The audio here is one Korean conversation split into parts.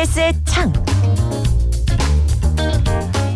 TBS의 창.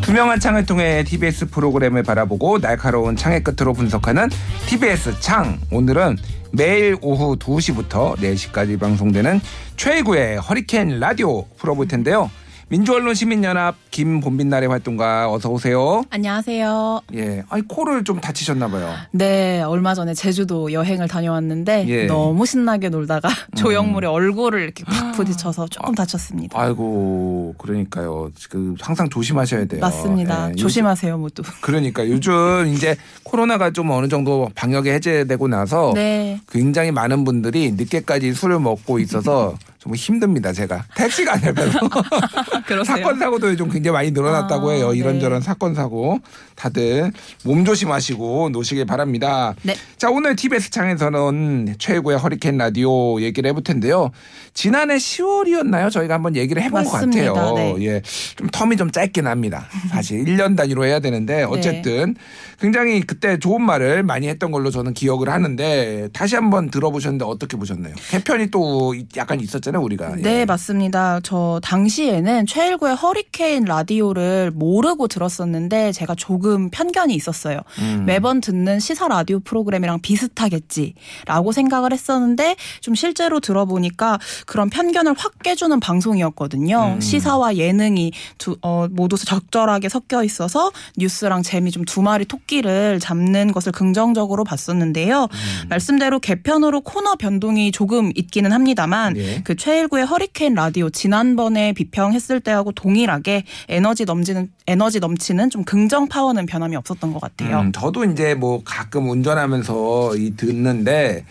투명한 창을 통해 TBS 프로그램을 바라보고 날카로운 창의 끝으로 분석하는 TBS 창. 오늘은 매일 오후 2시부터 4시까지 방송되는 최고의 허리케인 라디오 풀어볼 텐데요. 민주언론 시민연합 김본빈날의 활동가 어서 오세요. 안녕하세요. 예, 아니 코를 좀 다치셨나 봐요. 네, 얼마 전에 제주도 여행을 다녀왔는데 예. 너무 신나게 놀다가 조형물에 얼굴을 이렇게 팍 부딪혀서 조금 다쳤습니다. 아이고 그러니까요. 그 항상 조심하셔야 돼요. 맞습니다. 예, 조심하세요, 모두. 그러니까 요즘 이제 코로나가 좀 어느 정도 방역이 해제되고 나서 네. 굉장히 많은 분들이 늦게까지 술을 먹고 있어서 정말 힘듭니다. 제가 택시가 안 그러세요. 사건 사고도 좀 굉장히 많이 늘어났다고 아, 해요. 네. 이런저런 사건 사고 다들 몸 조심하시고 노시길 바랍니다. 네. 자 오늘 TBS 창에서는 최고의 허리케인 라디오 얘기를 해볼 텐데요. 지난해 10월이었나요? 저희가 한번 얘기를 해본 맞습니다. 것 같아요. 네. 예, 좀 텀이 좀 짧긴 합니다. 사실 1년 단위로 해야 되는데 어쨌든 굉장히 그때 좋은 말을 많이 했던 걸로 저는 기억을 하는데 다시 한번 들어보셨는데 어떻게 보셨나요? 개편이 또 약간 있었잖아요, 우리가. 네, 예. 맞습니다. 저 당시에는 최일구의 허리케인 라디오를 모르고 들었었는데 제가 조금 편견이 있었어요. 음. 매번 듣는 시사 라디오 프로그램이랑 비슷하겠지라고 생각을 했었는데 좀 실제로 들어보니까 그런 편견을 확 깨주는 방송이었거든요. 음. 시사와 예능이 두, 어, 모두 적절하게 섞여 있어서 뉴스랑 재미 좀 두 마리 토끼를 잡는 것을 긍정적으로 봤었는데요. 음. 말씀대로 개편으로 코너 변동이 조금 있기는 합니다만 예. 그 최일구의 허리케인 라디오 지난번에 비평했을 때하고 동일하게 에너지 넘치는 에너지 넘치는 좀 긍정 파워는 변함이 없었던 것 같아요. 음, 저도 이제 뭐 가끔 운전하면서 이 듣는데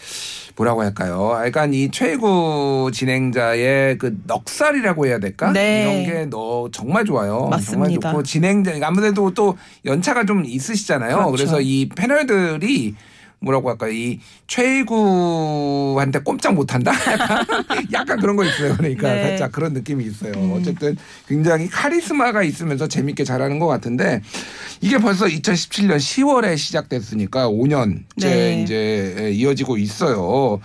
뭐라고 할까요? 약간 이 최고 진행자의 그 넉살이라고 해야 될까? 네. 이런 게 너 정말 좋아요. 맞습니다. 정말 좋고 진행자 아무래도 또 연차가 좀 있으시잖아요. 그렇죠. 그래서 이 패널들이 뭐라고 할까 이 최구한테 꼼짝 못한다 약간, 그런 거 있어요 그러니까 네. 살짝 그런 느낌이 있어요 음. 어쨌든 굉장히 카리스마가 있으면서 재밌게 잘하는 것 같은데 이게 벌써 2017년 10월에 시작됐으니까 5년째 네. 이제 이어지고 있어요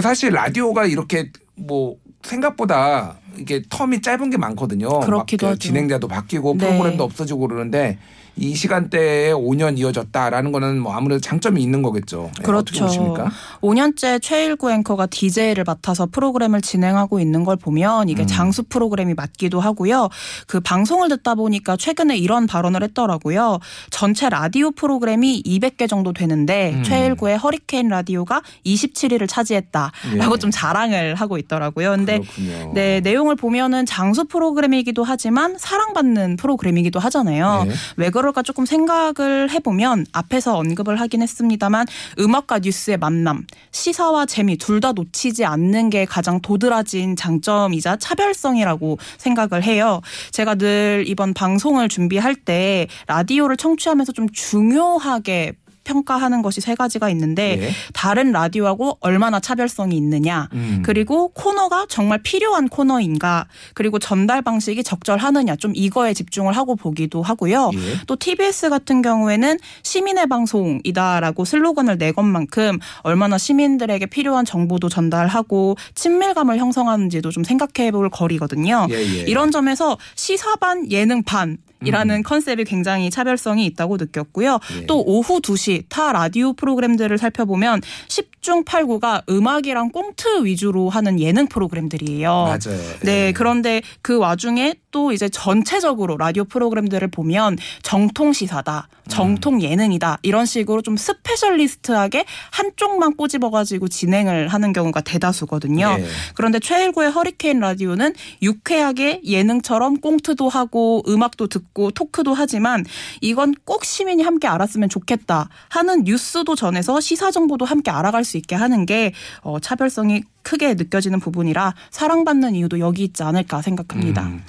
사실 라디오가 이렇게 뭐 생각보다 이게 텀이 짧은 게 많거든요. 그렇기도 막 하죠. 진행자도 바뀌고 네. 프로그램도 없어지고 그러는데 이 시간대에 5년 이어졌다라는 거는 뭐 아무래도 장점이 있는 거겠죠. 네, 어떻게 그렇죠. 보십니까? 5년째 최일구 앵커가 DJ를 맡아서 프로그램을 진행하고 있는 걸 보면 이게 음. 장수 프로그램이 맞기도 하고요. 그 방송을 듣다 보니까 최근에 이런 발언을 했더라고요. 전체 라디오 프로그램이 200개 정도 되는데 음. 최일구의 허리케인 라디오가 27위를 차지했다라고 예. 좀 자랑을 하고 있더라고요. 근데 그렇군요. 네, 내용 을 보면은 장수 프로그램이기도 하지만 사랑받는 프로그램이기도 하잖아요. 네. 왜 그럴까 조금 생각을 해보면 앞에서 언급을 하긴 했습니다만 음악과 뉴스의 만남, 시사와 재미 둘 다 놓치지 않는 게 가장 도드라진 장점이자 차별성이라고 생각을 해요. 제가 늘 이번 방송을 준비할 때 라디오를 청취하면서 좀 중요하게 평가하는 것이 세 가지가 있는데 예. 다른 라디오하고 얼마나 차별성이 있느냐 음. 그리고 코너가 정말 필요한 코너인가 그리고 전달 방식이 적절하느냐 좀 이거에 집중을 하고 보기도 하고요. 예. 또 TBS 같은 경우에는 시민의 방송이다라고 슬로건을 내건 만큼 얼마나 시민들에게 필요한 정보도 전달하고 친밀감을 형성하는지도 좀 생각해 볼 거리거든요. 예, 예. 이런 점에서 시사반 예능 반 이라는 음. 컨셉이 굉장히 차별성이 있다고 느꼈고요. 예. 또 오후 2시 타 라디오 프로그램들을 살펴보면 10 중 8구가 음악이랑 꽁트 위주로 하는 예능 프로그램들이에요. 맞아요. 네, 예. 그런데 그 와중에 또 이제 전체적으로 라디오 프로그램들을 보면 정통 시사다, 정통 예능이다 이런 식으로 좀 specialist하게 한쪽만 꼬집어가지고 진행을 하는 경우가 대다수거든요. 예. 그런데 최일구의 허리케인 라디오는 유쾌하게 예능처럼 꽁트도 하고 음악도 듣고 토크도 하지만 이건 꼭 시민이 함께 알았으면 좋겠다 하는 뉴스도 전해서 시사 정보도 함께 알아갈 수 있게 하는 게 어, 차별성이 크게 느껴지는 부분이라 사랑받는 이유도 여기 있지 않을까 생각합니다. 음.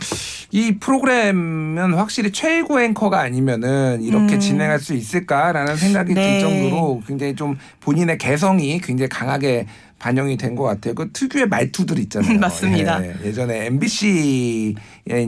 이 프로그램은 확실히 최고 앵커가 아니면은 이렇게 음. 진행할 수 있을까라는 생각이 네. 들 정도로 굉장히 좀 본인의 개성이 굉장히 강하게 반영이 된 것 같아요. 그 특유의 말투들 있잖아요. 맞습니다. 예, 예전에 MBC에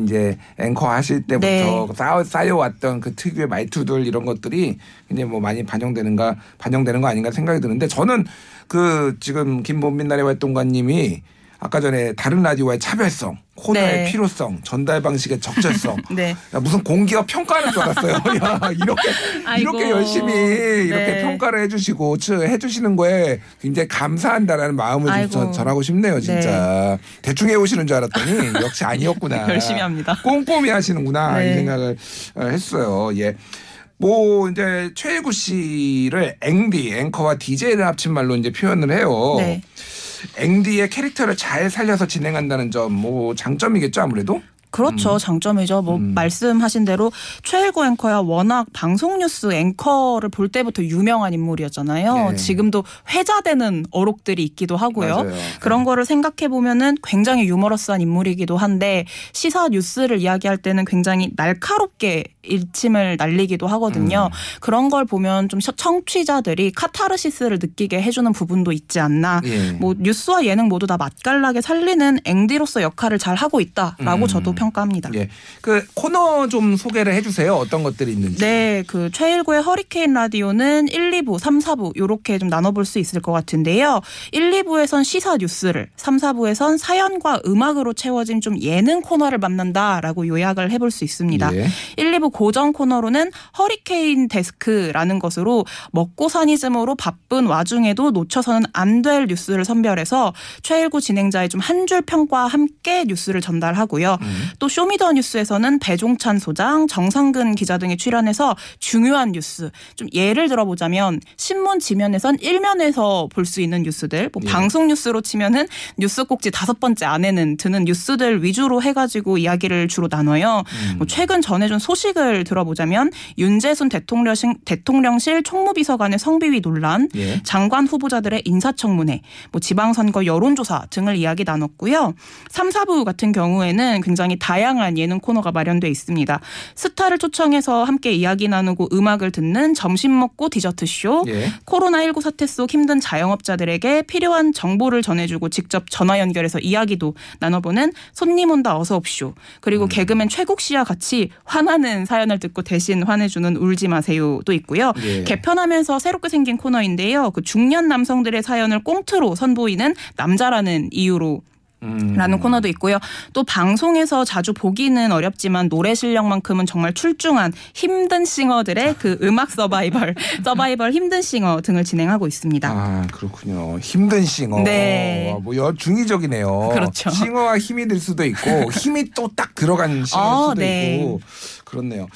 이제 앵커 하실 때부터 네. 쌓여, 쌓여왔던 그 특유의 말투들 이런 것들이 굉장히 뭐 많이 반영되는가 반영되는 거 아닌가 생각이 드는데 저는 그 지금 김본민 나래 활동가님이 아까 전에 다른 라디오와의 차별성, 코너의 네. 필요성, 전달 방식의 적절성. 네. 야, 무슨 공기업 평가하는 줄 알았어요. 야, 이렇게 아이고. 이렇게 열심히 이렇게 네. 평가를 해주시고 저 해주시는 거에 굉장히 감사한다라는 마음을 좀 아이고. 전하고 싶네요, 진짜. 대충 해오시는 줄 알았더니 역시 아니었구나. 열심히 합니다. 꼼꼼히 하시는구나 이 네. 생각을 어, 했어요. 예. 뭐 이제 최일구 씨를 앵디 앵커와 DJ를 합친 말로 이제 표현을 해요. 네. 앵디의 캐릭터를 잘 살려서 진행한다는 점 뭐 장점이겠죠 아무래도. 그렇죠. 장점이죠. 뭐 음. 말씀하신 대로 최일구 앵커야 워낙 방송 뉴스 앵커를 볼 때부터 유명한 인물이었잖아요. 네. 지금도 회자되는 어록들이 있기도 하고요. 맞아요. 그런 거를 생각해 보면은 굉장히 유머러스한 인물이기도 한데 시사 뉴스를 이야기할 때는 굉장히 날카롭게 일침을 날리기도 하거든요. 음. 그런 걸 보면 좀 청취자들이 카타르시스를 느끼게 해주는 부분도 있지 않나. 예. 뭐 뉴스와 예능 모두 다 맛깔나게 살리는 앵디로서 역할을 잘 하고 있다라고 음. 저도 평 가합니다. 예. 그 코너 좀 소개를 해주세요. 어떤 것들이 있는지. 네, 그 최일구의 허리케인 라디오는 1, 2부, 3, 4부 요렇게 좀 나눠볼 수 있을 것 같은데요. 1, 2부에선 시사 뉴스를, 3, 4부에선 사연과 음악으로 채워진 좀 예능 코너를 만난다라고 요약을 해볼 수 있습니다. 예. 1, 2부 고정 코너로는 허리케인 데스크라는 것으로 먹고 사니즘으로 바쁜 와중에도 놓쳐서는 안 될 뉴스를 선별해서 최일구 진행자의 좀 한 줄 평과 함께 뉴스를 전달하고요. 음. 또 쇼미더뉴스에서는 배종찬 소장, 정상근 기자 등이 출연해서 중요한 뉴스, 좀 예를 들어보자면 신문 지면에선 일면에서 볼 수 있는 뉴스들, 뭐 예. 방송 뉴스로 치면은 뉴스 꼭지 다섯 번째 안에는 드는 뉴스들 위주로 해가지고 이야기를 주로 나눠요. 음. 뭐 최근 전해준 소식을 들어보자면 윤재순 대통령실, 대통령실 총무비서관의 성비위 논란, 예. 장관 후보자들의 인사청문회, 뭐 지방선거 여론조사 등을 이야기 나눴고요. 3, 4부 같은 경우에는 굉장히 다양한 예능 코너가 마련돼 있습니다. 스타를 초청해서 함께 이야기 나누고 음악을 듣는 점심 먹고 디저트 쇼, 예. 코로나19 사태 속 힘든 자영업자들에게 필요한 정보를 전해주고 직접 전화 연결해서 이야기도 나눠보는 손님 온다 어서옵쇼. 그리고 음. 개그맨 최국 씨와 같이 화나는 사연을 듣고 대신 화내주는 울지 마세요도 있고요. 예. 개편하면서 새롭게 생긴 코너인데요. 그 중년 남성들의 사연을 꽁트로 선보이는 남자라는 이유로 음. 라는 코너도 있고요. 또 방송에서 자주 보기는 어렵지만 노래 실력만큼은 정말 출중한 힘든 싱어들의 그 음악 서바이벌, 서바이벌 힘든 싱어 등을 진행하고 있습니다. 아 그렇군요. 힘든 싱어. 네. 와, 뭐 여, 중의적이네요. 그렇죠. 싱어와 힘이 들 수도 있고 힘이 또 딱 들어간 싱어일 어, 수도 네. 있고 그렇네요.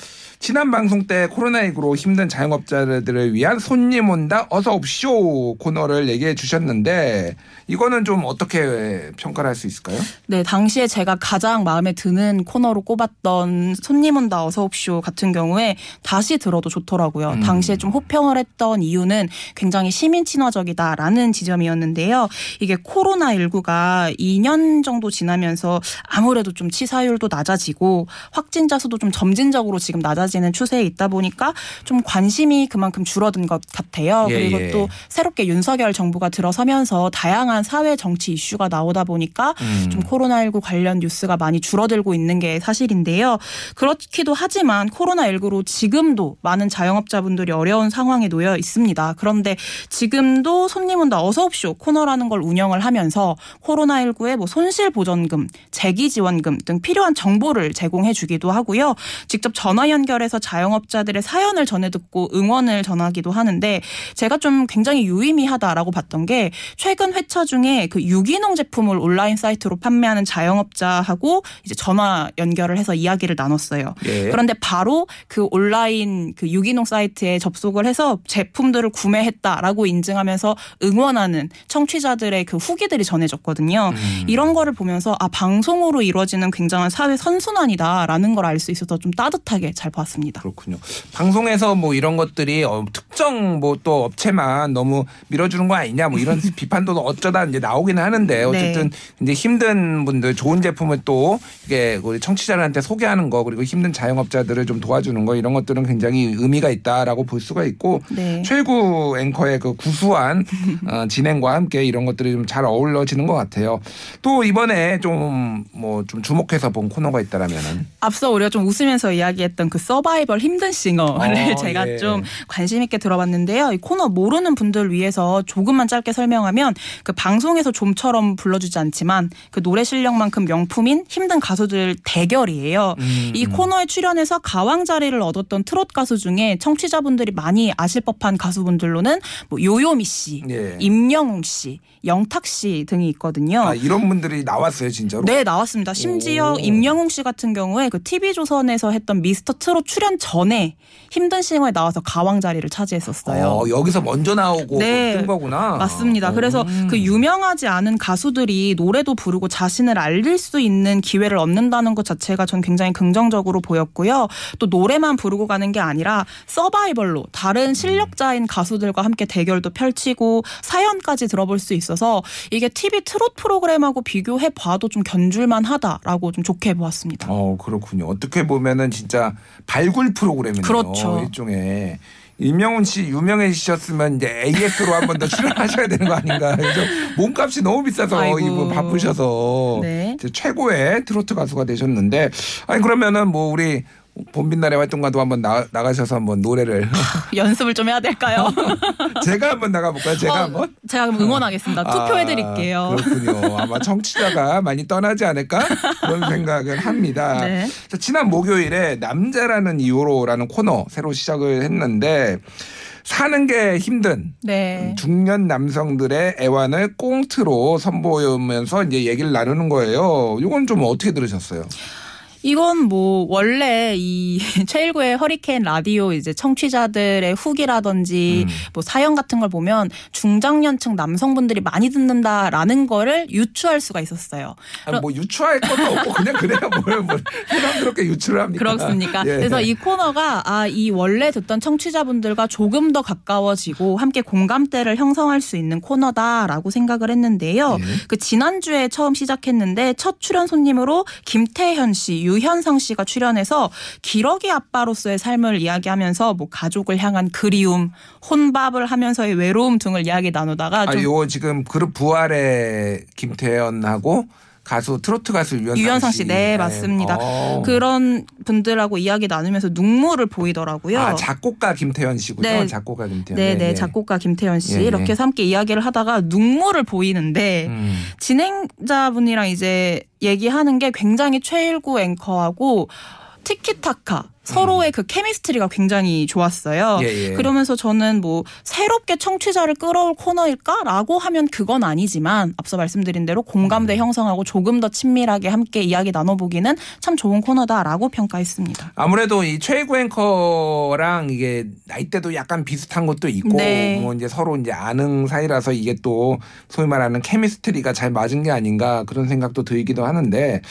지난 방송 때 코로나19로 힘든 자영업자들을 위한 손님 온다 어서 옵쇼 코너를 얘기해 주셨는데 이거는 좀 어떻게 평가를 할 수 있을까요? 네, 당시에 제가 가장 마음에 드는 코너로 꼽았던 손님 온다 어서 옵쇼 같은 경우에 다시 들어도 좋더라고요. 음. 당시에 좀 호평을 했던 이유는 굉장히 시민 친화적이다라는 지점이었는데요. 이게 코로나19가 2년 정도 지나면서 아무래도 좀 치사율도 낮아지고 확진자 수도 좀 점진적으로 지금 낮아 지는 추세에 있다 보니까 좀 관심이 그만큼 줄어든 것 같아요. 예, 그리고 예. 또 새롭게 윤석열 정부가 들어서면서 다양한 사회 정치 이슈가 나오다 보니까 음. 좀 코로나19 관련 뉴스가 많이 줄어들고 있는 게 사실인데요. 그렇기도 하지만 코로나19로 지금도 많은 자영업자분들이 어려운 상황에 놓여 있습니다. 그런데 지금도 손님 온다 어서옵쇼 코너라는 걸 운영을 하면서 코로나19에 뭐 손실 보전금, 재기 지원금 등 필요한 정보를 제공해 주기도 하고요. 직접 전화 연결 해서 자영업자들의 사연을 전해 듣고 응원을 전하기도 하는데 제가 좀 굉장히 유의미하다라고 봤던 게 최근 회차 중에 그 유기농 제품을 온라인 사이트로 판매하는 자영업자하고 이제 전화 연결을 해서 이야기를 나눴어요. 예. 그런데 바로 그 온라인 그 유기농 사이트에 접속을 해서 제품들을 구매했다라고 인증하면서 응원하는 청취자들의 그 후기들이 전해졌거든요. 음. 이런 거를 보면서 아 방송으로 이루어지는 굉장한 사회 선순환이다라는 걸 알 수 있어서 좀 따뜻하게 잘 봤 습니다. 그렇군요. 방송에서 뭐 이런 것들이 어, 특정 뭐 또 업체만 너무 밀어주는 거 아니냐 뭐 이런 비판도 어쩌다 이제 나오기는 하는데 어쨌든 이제 힘든 분들 좋은 제품을 또 이게 우리 청취자들한테 소개하는 거 그리고 힘든 자영업자들을 좀 도와주는 거 이런 것들은 굉장히 의미가 있다라고 볼 수가 있고 네. 최고 앵커의 그 구수한 어, 진행과 함께 이런 것들이 좀 잘 어우러지는 것 같아요. 또 이번에 좀뭐 좀 주목해서 본 코너가 있다라면은 앞서 우리가 좀 웃으면서 이야기했던 그 서바이벌 힘든 싱어를 어, 제가 예. 좀 관심 있게 들어봤는데요. 이 코너 모르는 분들 위해서 조금만 짧게 설명하면 그 방송에서 좀처럼 불러주지 않지만 그 노래 실력만큼 명품인 힘든 가수들 대결이에요. 음, 이 코너에 출연해서 가왕 자리를 얻었던 트롯 가수 중에 청취자분들이 많이 아실 법한 가수분들로는 뭐 요요미 씨, 예. 임영웅 씨, 영탁 씨 등이 있거든요. 아, 이런 분들이 나왔어요, 진짜로? 네, 나왔습니다. 심지어 오. 임영웅 씨 같은 경우에 그 TV조선에서 했던 미스터 트롯 출연 전에 힘든 싱어에 나와서 가왕 자리를 차지했었어요. 어, 여기서 먼저 나오고 네. 뜬 거구나. 맞습니다. 어. 그래서 그 유명하지 않은 가수들이 노래도 부르고 자신을 알릴 수 있는 기회를 얻는다는 것 자체가 전 굉장히 긍정적으로 보였고요. 또 노래만 부르고 가는 게 아니라 서바이벌로 다른 실력자인 가수들과 함께 대결도 펼치고 사연까지 들어볼 수 있어서 이게 TV 트롯 프로그램하고 비교해 봐도 좀 견줄만 하다라고 좀 좋게 보았습니다. 어 그렇군요. 어떻게 보면은 진짜 발굴 프로그램이네요. 그렇죠. 일종의 임영훈 씨 유명해지셨으면 이제 AS로 한 번 더 출연하셔야 되는 거 아닌가. 그래서 몸값이 너무 비싸서 아이고. 이분 바쁘셔서 네. 최고의 트로트 가수가 되셨는데 아니 그러면은 뭐 우리 봄빛날의 활동가도 한번 나, 나가셔서 한번 노래를 연습을 좀 해야 될까요? 제가 한번 나가볼까요? 제가 어, 한번 제가 응원하겠습니다. 투표해 드릴게요. 아, 그렇군요. 아마 청취자가 많이 떠나지 않을까 그런 생각을 합니다. 네. 자, 지난 목요일에 남자라는 이유로라는 코너 새로 시작을 했는데 사는 게 힘든 네. 중년 남성들의 애환을 꽁트로 선보이면서 이제 얘기를 나누는 거예요. 이건 좀 어떻게 들으셨어요? 이건 뭐 원래 이 최일구의 허리케인 라디오 이제 청취자들의 후기라든지 음. 뭐 사연 같은 걸 보면 중장년층 남성분들이 많이 듣는다라는 거를 유추할 수가 있었어요. 아니, 뭐 유추할 것도 없고 그냥 그래야 뭘, 뭘 부담스럽게 유추를 합니까? 그렇습니까? 예. 그래서 이 코너가 아, 이 원래 듣던 청취자분들과 조금 더 가까워지고 함께 공감대를 형성할 수 있는 코너다라고 생각을 했는데요. 예. 그 지난주에 처음 시작했는데 첫 출연 손님으로 김태현 씨, 유현상 씨가 출연해서 기러기 아빠로서의 삶을 이야기하면서 뭐 가족을 향한 그리움, 혼밥을 하면서의 외로움 등을 이야기 나누다가 아, 좀요 지금 그룹 부활의 김태현하고 가수 트로트 가수 유현상, 유현상 씨, 네, 맞습니다. 어. 그런 분들하고 이야기 나누면서 눈물을 보이더라고요. 아 작곡가 김태현 씨군요. 네. 작곡가 김태현. 네, 예, 네, 예. 작곡가 김태현 씨 예, 예. 이렇게 함께 이야기를 하다가 눈물을 보이는데 음. 진행자분이랑 이제 얘기하는 게 굉장히 최일구 앵커하고 티키타카 서로의 그 케미스트리가 굉장히 좋았어요. 음. 예, 예. 그러면서 저는 뭐 새롭게 청취자를 끌어올 코너일까라고 하면 그건 아니지만 앞서 말씀드린 대로 음. 공감대 형성하고 조금 더 친밀하게 함께 이야기 나눠보기는 참 좋은 코너다라고 평가했습니다. 아무래도 이 최고 앵커랑 이게 나이대도 약간 비슷한 것도 있고 네. 뭐 이제 서로 이제 아는 사이라서 이게 또 소위 말하는 케미스트리가 잘 맞은 게 아닌가 그런 생각도 들기도 하는데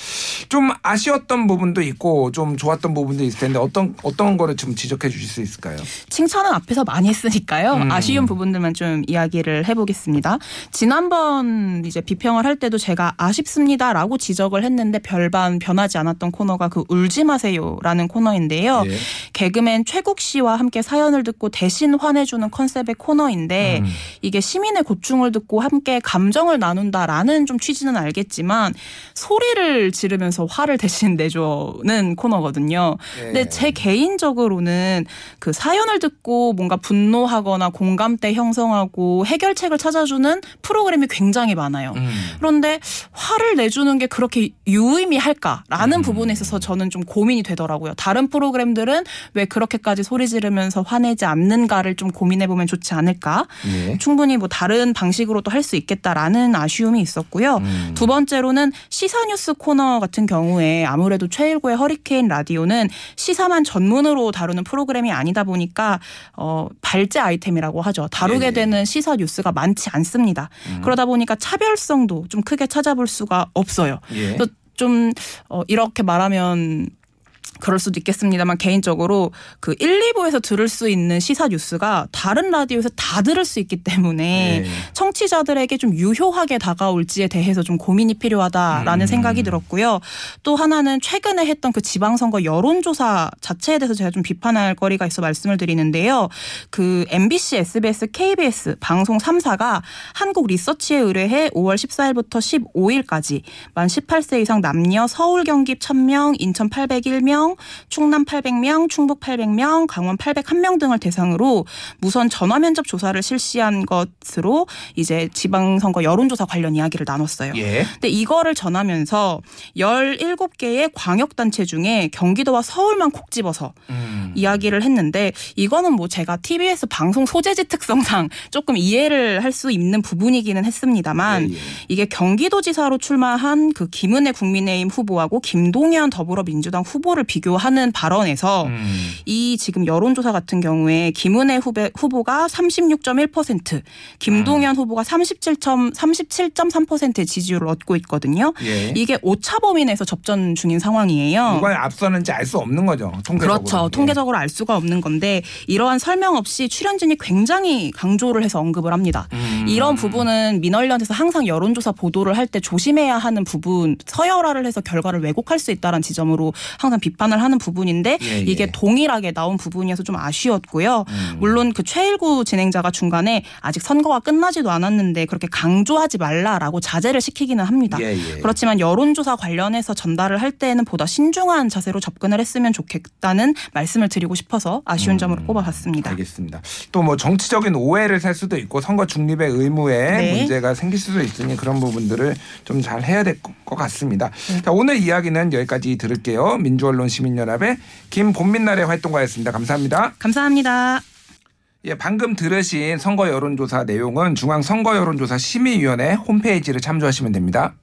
좀 아쉬웠던 부분도 있고 좀 좋았던 부분도 있을 텐데 어떤 어떤 거를 좀 지적해 주실 수 있을까요? 칭찬은 앞에서 많이 했으니까요. 음. 아쉬운 부분들만 좀 이야기를 해보겠습니다. 지난번 이제 비평을 할 때도 제가 아쉽습니다라고 지적을 했는데 별반 변하지 않았던 코너가 그 울지 마세요라는 코너인데요. 예. 개그맨 최국 씨와 함께 사연을 듣고 대신 화내주는 컨셉의 코너인데 음. 이게 시민의 고충을 듣고 함께 감정을 나눈다라는 좀 취지는 알겠지만 소리를 지르면서 화를 대신 내주는 코너거든요. 예. 근데 제 개인적으로는 그 사연을 듣고 뭔가 분노하거나 공감대 형성하고 해결책을 찾아주는 프로그램이 굉장히 많아요. 음. 그런데 화를 내주는 게 그렇게 유의미할까라는 음. 부분에 있어서 저는 좀 고민이 되더라고요. 다른 프로그램들은 왜 그렇게까지 소리 지르면서 화내지 않는가를 좀 고민해 보면 좋지 않을까. 예. 충분히 뭐 다른 방식으로도 할 수 있겠다라는 아쉬움이 있었고요. 음. 두 번째로는 시사뉴스 코너 같은 경우에 아무래도 최일구의 허리케인 라디오는 시사 만 전문으로 다루는 프로그램이 아니다 보니까 어 발제 아이템이라고 하죠. 다루게 예, 예. 되는 시사 뉴스가 많지 않습니다. 음. 그러다 보니까 차별성도 좀 크게 찾아볼 수가 없어요. 예. 또좀 어, 이렇게 말하면 그럴 수도 있겠습니다만 개인적으로 그 1, 2부에서 들을 수 있는 시사 뉴스가 다른 라디오에서 다 들을 수 있기 때문에 예. 청취자들에게 좀 유효하게 다가올지에 대해서 좀 고민이 필요하다라는 음. 생각이 들었고요. 또 하나는 최근에 했던 그 지방선거 여론조사 자체에 대해서 제가 좀 비판할 거리가 있어 말씀을 드리는데요. 그 MBC, SBS, KBS 방송 3사가 한국 리서치에 의뢰해 5월 14일부터 15일까지 만 18세 이상 남녀 서울, 경기 1000명, 인천 801명, 800명, 충남 800명, 충북 800명, 강원 801명 등을 대상으로 무선 전화 면접 조사를 실시한 것으로 이제 지방선거 여론조사 관련 이야기를 나눴어요. 예. 근데 이거를 전하면서 17개의 광역단체 중에 경기도와 서울만 콕 집어서 음. 이야기를 했는데 이거는 뭐 제가 TBS 방송 소재지 특성상 조금 이해를 할 수 있는 부분이기는 했습니다만 예, 예. 이게 경기도지사로 출마한 그 김은혜 국민의힘 후보하고 김동연 더불어민주당 후보를 비교 하는 발언에서 음. 이 지금 여론조사 같은 경우에 김은혜 후배, 후보가 36.1%, 김동연 후보가 37점 37.3%의 지지율을 얻고 있거든요. 예. 이게 오차 범위 내에서 접전 중인 상황이에요. 누가 앞서는지 알 수 없는 거죠. 통계적으로. 그렇죠. 예. 통계적으로 알 수가 없는 건데 이러한 설명 없이 출연진이 굉장히 강조를 해서 언급을 합니다. 음. 이런 부분은 민원련에서 항상 여론조사 보도를 할 때 조심해야 하는 부분 서열화를 해서 결과를 왜곡할 수 있다는 지점으로 항상 비판 을 하는 부분인데 예, 예. 이게 동일하게 나온 부분이어서 좀 아쉬웠고요. 음. 물론 그 최일구 진행자가 중간에 아직 선거가 끝나지도 않았는데 그렇게 강조하지 말라라고 자제를 시키기는 합니다. 예, 예. 그렇지만 여론조사 관련해서 전달을 할 때는 보다 신중한 자세로 접근을 했으면 좋겠다는 말씀을 드리고 싶어서 아쉬운 점으로 꼽아봤습니다. 음. 알겠습니다. 또 뭐 정치적인 오해를 살 수도 있고 선거 중립의 의무에 네. 문제가 생길 수도 있으니 그런 부분들을 좀 잘 해야 될 것 같습니다. 네. 자, 오늘 이야기는 여기까지 들을게요. 민주언론 시 민연합의 김봄민날의 활동가였습니다. 감사합니다. 감사합니다. 예, 방금 들으신 선거 여론조사 내용은 중앙선거 여론조사 심의위원회 홈페이지를 참조하시면 됩니다.